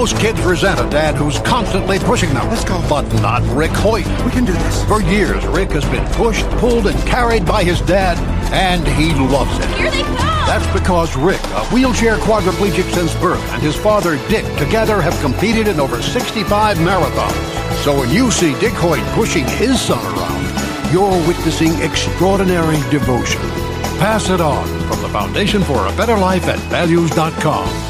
Most kids resent a dad who's constantly pushing them. Let's go. But not Rick Hoyt. We can do this. For years, Rick has been pushed, pulled, and carried by his dad, and he loves it. Here they come! That's because Rick, a wheelchair quadriplegic since birth, and his father Dick together have competed in over 65 marathons. So when you see Dick Hoyt pushing his son around, you're witnessing extraordinary devotion. Pass it on from the Foundation for a Better Life at values.com.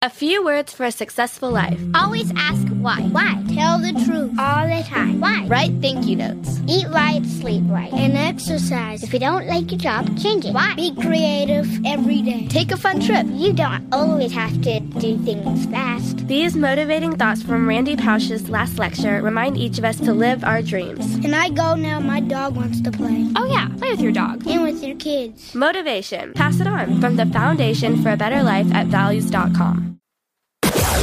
A few words for a successful life. Always ask why. Why? Tell the truth all the time. Why? Write thank you notes. Eat right, sleep right, and exercise. If you don't like your job, change it. Why? Be creative every day. Take a fun trip. You don't always have to do things fast. These motivating thoughts from Randy Pausch's last lecture remind each of us to live our dreams. Can I go now? My dog wants to play. Oh, yeah, play with your dog. And with your kids. Motivation. Pass it on from the Foundation for a Better Life at values.com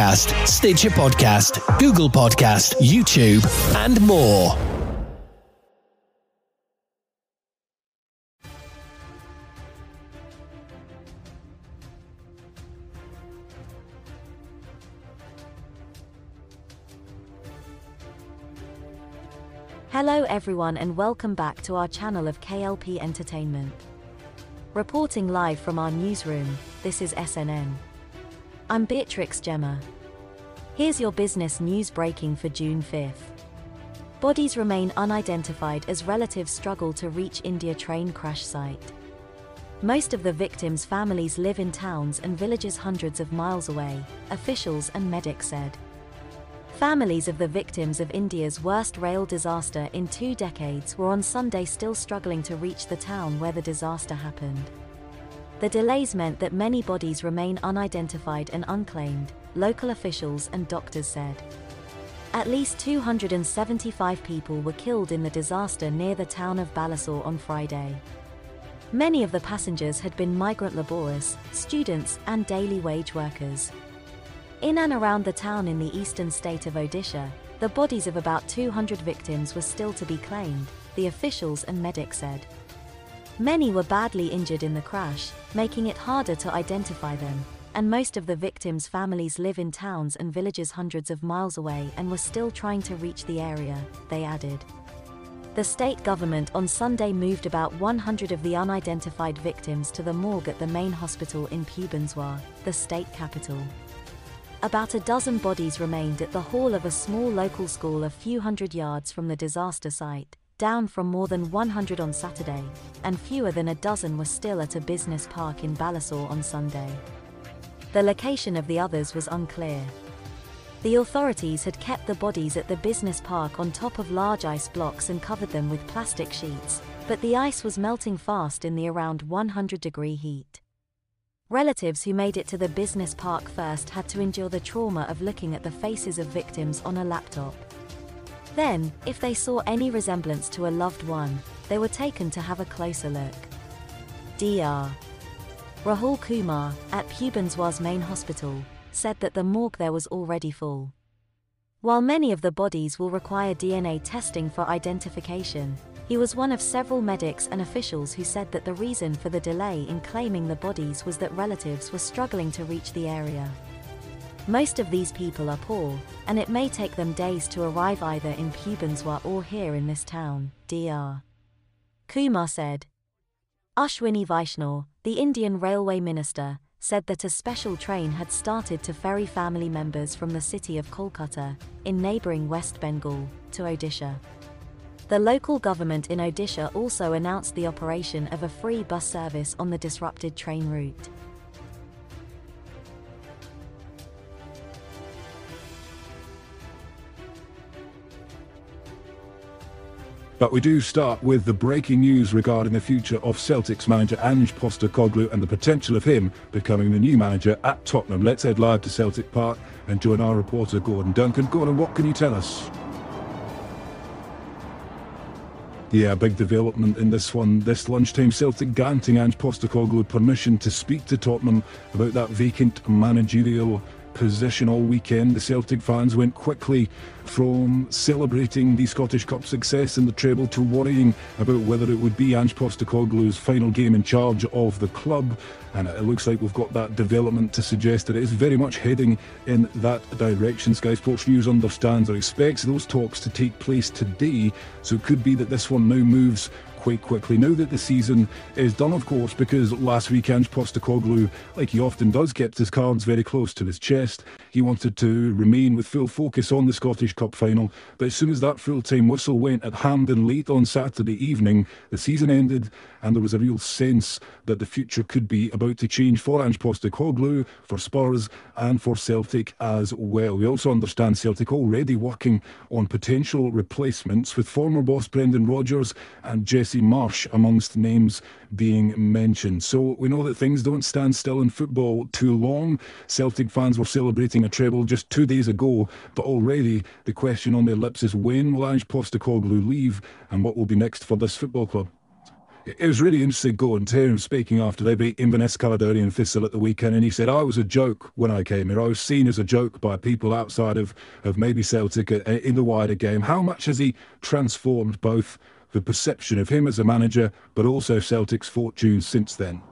Podcast, Stitcher Podcast, Google Podcast, YouTube, and more. Hello everyone and welcome back to our channel of KLP Entertainment. Reporting live from our newsroom, this is SNN. I'm Beatrix Gemma. Here's your business news breaking for June 5th. Bodies remain unidentified as relatives struggle to reach India train crash site. Most of the victims' families live in towns and villages hundreds of miles away, officials and medics said. Families of the victims of India's worst rail disaster in two decades were on Sunday still struggling to reach the town where the disaster happened. The delays meant that many bodies remain unidentified and unclaimed, local officials and doctors said. At least 275 people were killed in the disaster near the town of Balasore on Friday. Many of the passengers had been migrant laborers, students, and daily wage workers. In and around the town in the eastern state of Odisha, the bodies of about 200 victims were still to be claimed, the officials and medics said. Many were badly injured in the crash, making it harder to identify them, and most of the victims' families live in towns and villages hundreds of miles away and were still trying to reach the area, they added. The state government on Sunday moved about 100 of the unidentified victims to the morgue at the main hospital in Bhubaneswar, the state capital. About a dozen bodies remained at the hall of a small local school a few hundred yards from the disaster site, down from more than 100 on Saturday, and fewer than a dozen were still at a business park in Balasore on Sunday. The location of the others was unclear. The authorities had kept the bodies at the business park on top of large ice blocks and covered them with plastic sheets, but the ice was melting fast in the around 100 degree heat. Relatives who made it to the business park first had to endure the trauma of looking at the faces of victims on a laptop. Then, if they saw any resemblance to a loved one, they were taken to have a closer look. Dr. Rahul Kumar, at Bhubaneswar's main hospital, said that the morgue there was already full. While many of the bodies will require DNA testing for identification, he was one of several medics and officials who said that the reason for the delay in claiming the bodies was that relatives were struggling to reach the area. Most of these people are poor, and it may take them days to arrive either in Bhubaneswar or here in this town, Dr. Kumar said. Ashwini Vaishnaw, the Indian Railway Minister, said that a special train had started to ferry family members from the city of Kolkata, in neighbouring West Bengal, to Odisha. The local government in Odisha also announced the operation of a free bus service on the disrupted train route. But we do start with the breaking news regarding the future of Celtic's manager Ange Postecoglou and the potential of him becoming the new manager at Tottenham. Let's head live to Celtic Park and join our reporter Gordon Duncan. Gordon, what can you tell us? Yeah, big development in this one. This lunchtime, Celtic granting Ange Postecoglou permission to speak to Tottenham about that vacant managerial position all weekend. The Celtic fans went quickly from celebrating the Scottish Cup success in the treble to worrying about whether it would be Ange Postecoglou's final game in charge of the club. And it looks like we've got that development to suggest that it is very much heading in that direction. Sky Sports News understands or expects those talks to take place today, so it could be that this one now moves quite quickly. Now that the season is done, of course, because last weekend Postecoglou, like he often does, kept his cards very close to his chest. He wanted to remain with full focus on the Scottish Cup final, but as soon as that full-time whistle went at Hampden late on Saturday evening, the season ended and there was a real sense that the future could be about to change for Ange Postecoglou, for Spurs and for Celtic as well. We also understand Celtic already working on potential replacements with former boss Brendan Rodgers and Jesse Marsch amongst names being mentioned. So we know that things don't stand still in football too long. Celtic fans were celebrating a treble just two days ago, but already the question on their lips is when will Ange Postecoglou leave and what will be next for this football club? It was really interesting to him speaking after they beat Inverness Caledonian Thistle at the weekend, and he said, I was a joke when I came here. I was seen as a joke by people outside of, of maybe Celtic uh, in the wider game. How much has he transformed both the perception of him as a manager, but also Celtic's fortunes since then?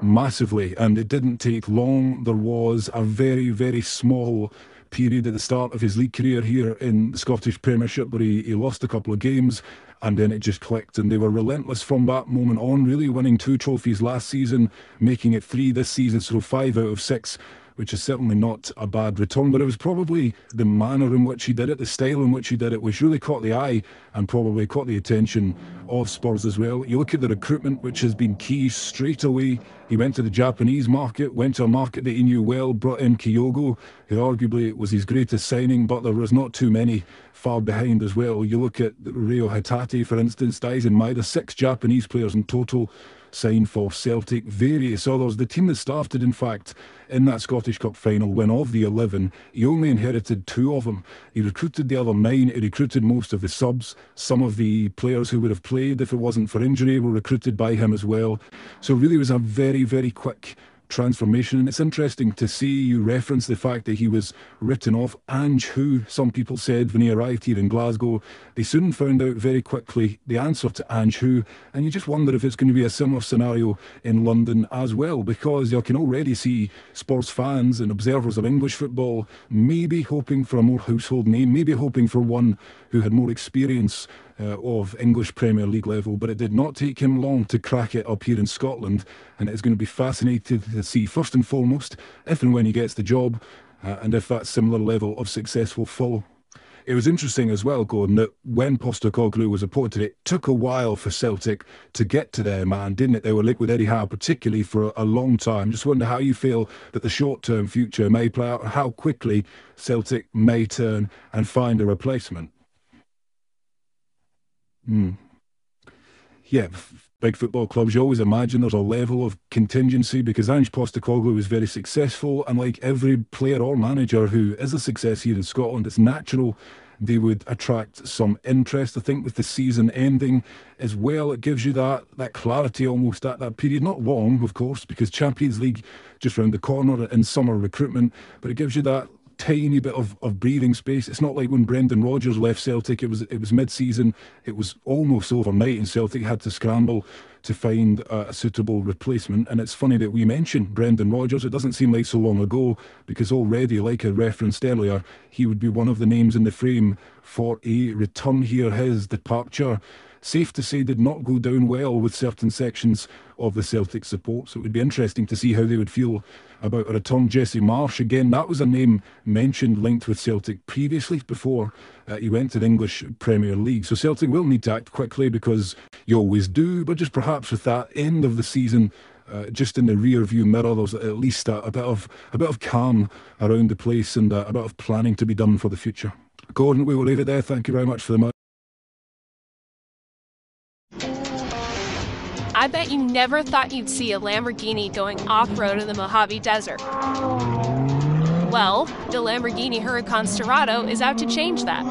Massively, and it didn't take long. There was a very, very small period at the start of his league career here in the Scottish Premiership where he, he lost a couple of games and then it just clicked and they were relentless from that moment on really winning two trophies last season making it three this season so five out of six which is certainly not a bad return. But it was probably the manner in which he did it, the style in which he did it, which really caught the eye and probably caught the attention of Spurs as well. You look at the recruitment, which has been key straight away. He went to the Japanese market, went to a market that he knew well, brought in Kyogo, who arguably was his greatest signing, but there was not too many far behind as well. You look at Reo Hatate, for instance, Daizen Maeda, six Japanese players in total signed for Celtic, various others. The team that started, in fact, in that Scottish Cup final win of the 11, he only inherited two of them. He recruited the other nine, he recruited most of the subs. Some of the players who would have played if it wasn't for injury were recruited by him as well. So, really, was a very, very quick transformation. And it's interesting to see you reference the fact that he was written off. Ange, who some people said when he arrived here in Glasgow, they soon found out very quickly the answer to Ange who. And you just wonder if it's going to be a similar scenario in London as well, because you can already see sports fans and observers of English football maybe hoping for a more household name, maybe hoping for one who had more experience uh, of English Premier League level, but it did not take him long to crack it up here in Scotland. And it's going to be fascinating to see, first and foremost, if and when he gets the job, uh, and if that similar level of success will follow. It was interesting as well, Gordon, that when Postecoglou was appointed, it took a while for Celtic to get to their man, didn't it? They were linked with Eddie Howe particularly for a, long time. Just wonder how you feel that the short-term future may play out, and how quickly Celtic may turn and find a replacement. Mm. Yeah, big football clubs, you always imagine there's a level of contingency because Ange Postecoglou was very successful, and like every player or manager who is a success here in Scotland, it's natural they would attract some interest. I think with the season ending as well, it gives you that that clarity almost at that period. Not long, of course, because Champions League just round the corner in summer recruitment, but it gives you that tiny bit of, of breathing space. It's not like when Brendan Rodgers left Celtic. It was it was mid season. It was almost overnight, and Celtic had to scramble to find a, a suitable replacement. And it's funny that we mentioned Brendan Rodgers. It doesn't seem like so long ago because already, like I referenced earlier, he would be one of the names in the frame for a return here. His departure safe to say did not go down well with certain sections of the Celtic support. So it would be interesting to see how they would feel about a return. Jesse Marsch, again, that was a name mentioned linked with Celtic previously before uh, he went to the English Premier League. So Celtic will need to act quickly because you always do, but just perhaps with that end of the season. Uh, just in the rear view mirror, there's at least a, a, bit of a bit of calm around the place and uh, a bit of planning to be done for the future. Gordon, we will leave it there. Thank you very much for the. I bet you never thought you'd see a Lamborghini going off-road in the Mojave Desert. Well, the Lamborghini Huracan Sterrato is out to change that.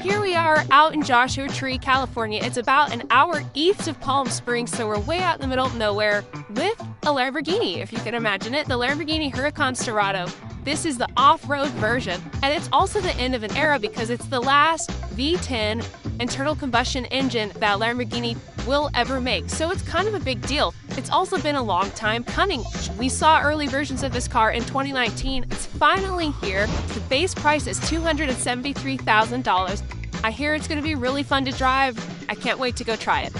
Here we are out in Joshua Tree, California. It's about an hour east of Palm Springs, so we're way out in the middle of nowhere with a Lamborghini, if you can imagine it, the Lamborghini Huracan Sterrato. This is the off-road version, and it's also the end of an era because it's the last V10 internal combustion engine that Lamborghini will ever make. So it's kind of a big deal. It's also been a long time coming. We saw early versions of this car in 2019. It's finally here. The base price is $273,000. I hear it's going to be really fun to drive. I can't wait to go try it.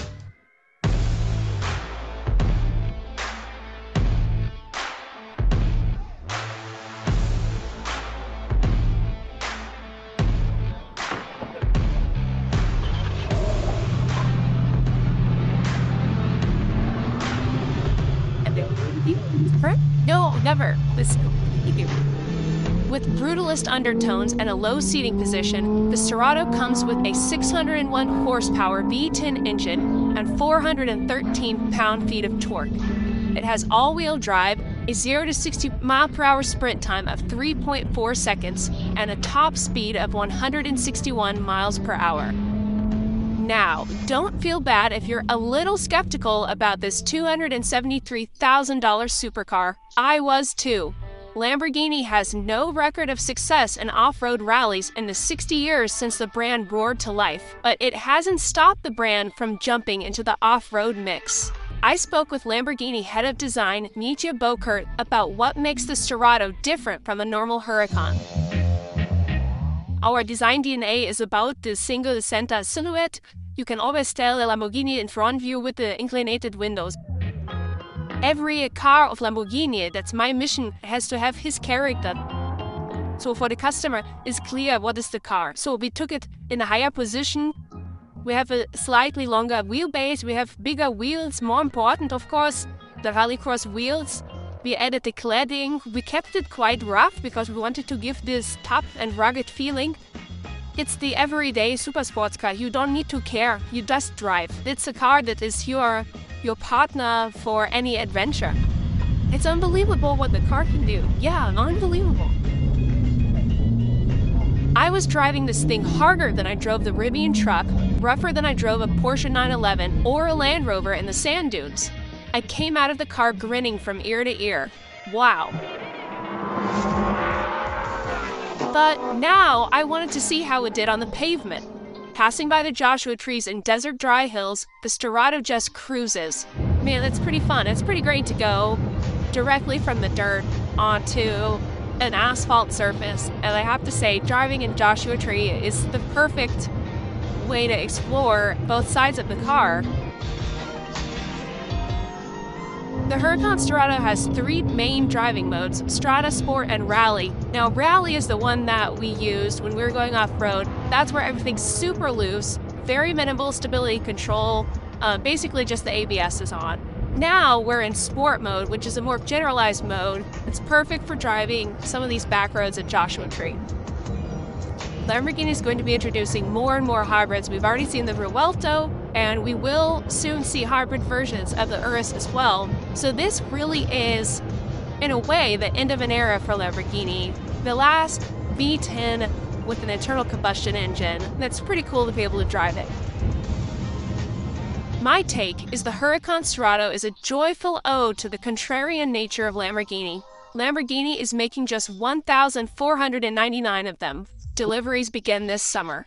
With brutalist undertones and a low seating position, the Sterrato comes with a 601 horsepower V10 engine and 413 pound-feet of torque. It has all-wheel drive, a 0 to 60 mile per hour sprint time of 3.4 seconds, and a top speed of 161 miles per hour. Now, don't feel bad if you're a little skeptical about this $273,000 supercar. I was too. Lamborghini has no record of success in off road rallies in the 60 years since the brand roared to life, but it hasn't stopped the brand from jumping into the off road mix. I spoke with Lamborghini head of design, Mitja Borkert, about what makes the Sterrato different from a normal Huracan. Our design DNA is about the single center silhouette. You can always tell a Lamborghini in front view with the inclinated windows. Every car of Lamborghini, that's my mission, has to have his character. So for the customer, it's clear what is the car. So we took it in a higher position. We have a slightly longer wheelbase. We have bigger wheels. More important, of course, the rallycross wheels. We added the cladding. We kept it quite rough because we wanted to give this tough and rugged feeling. It's the everyday super sports car. You don't need to care. You just drive. It's a car that is your your partner for any adventure. It's unbelievable what the car can do. Yeah, unbelievable. I was driving this thing harder than I drove the Rivian truck, rougher than I drove a Porsche 911 or a Land Rover in the sand dunes. I came out of the car grinning from ear to ear. Wow. But now I wanted to see how it did on the pavement. Passing by the Joshua trees and desert dry hills, the Sterrato just cruises. Man, that's pretty fun. It's pretty great to go directly from the dirt onto an asphalt surface. And I have to say, driving in Joshua Tree is the perfect way to explore both sides of the car the Huracan Sterrato has three main driving modes, Strada, Sport, and Rally. Now, Rally is the one that we used when we were going off-road. That's where everything's super loose, very minimal stability control, uh, basically just the ABS is on. Now we're in sport mode, which is a more generalized mode. It's perfect for driving some of these back roads at Joshua Tree. Lamborghini is going to be introducing more and more hybrids. We've already seen the Revuelto, and we will soon see hybrid versions of the Urus as well. So this really is, in a way, the end of an era for Lamborghini. The last V10 with an internal combustion engine. That's pretty cool to be able to drive it. My take is the Huracan Sterrato is a joyful ode to the contrarian nature of Lamborghini. Lamborghini is making just 1,499 of them, Deliveries begin this summer.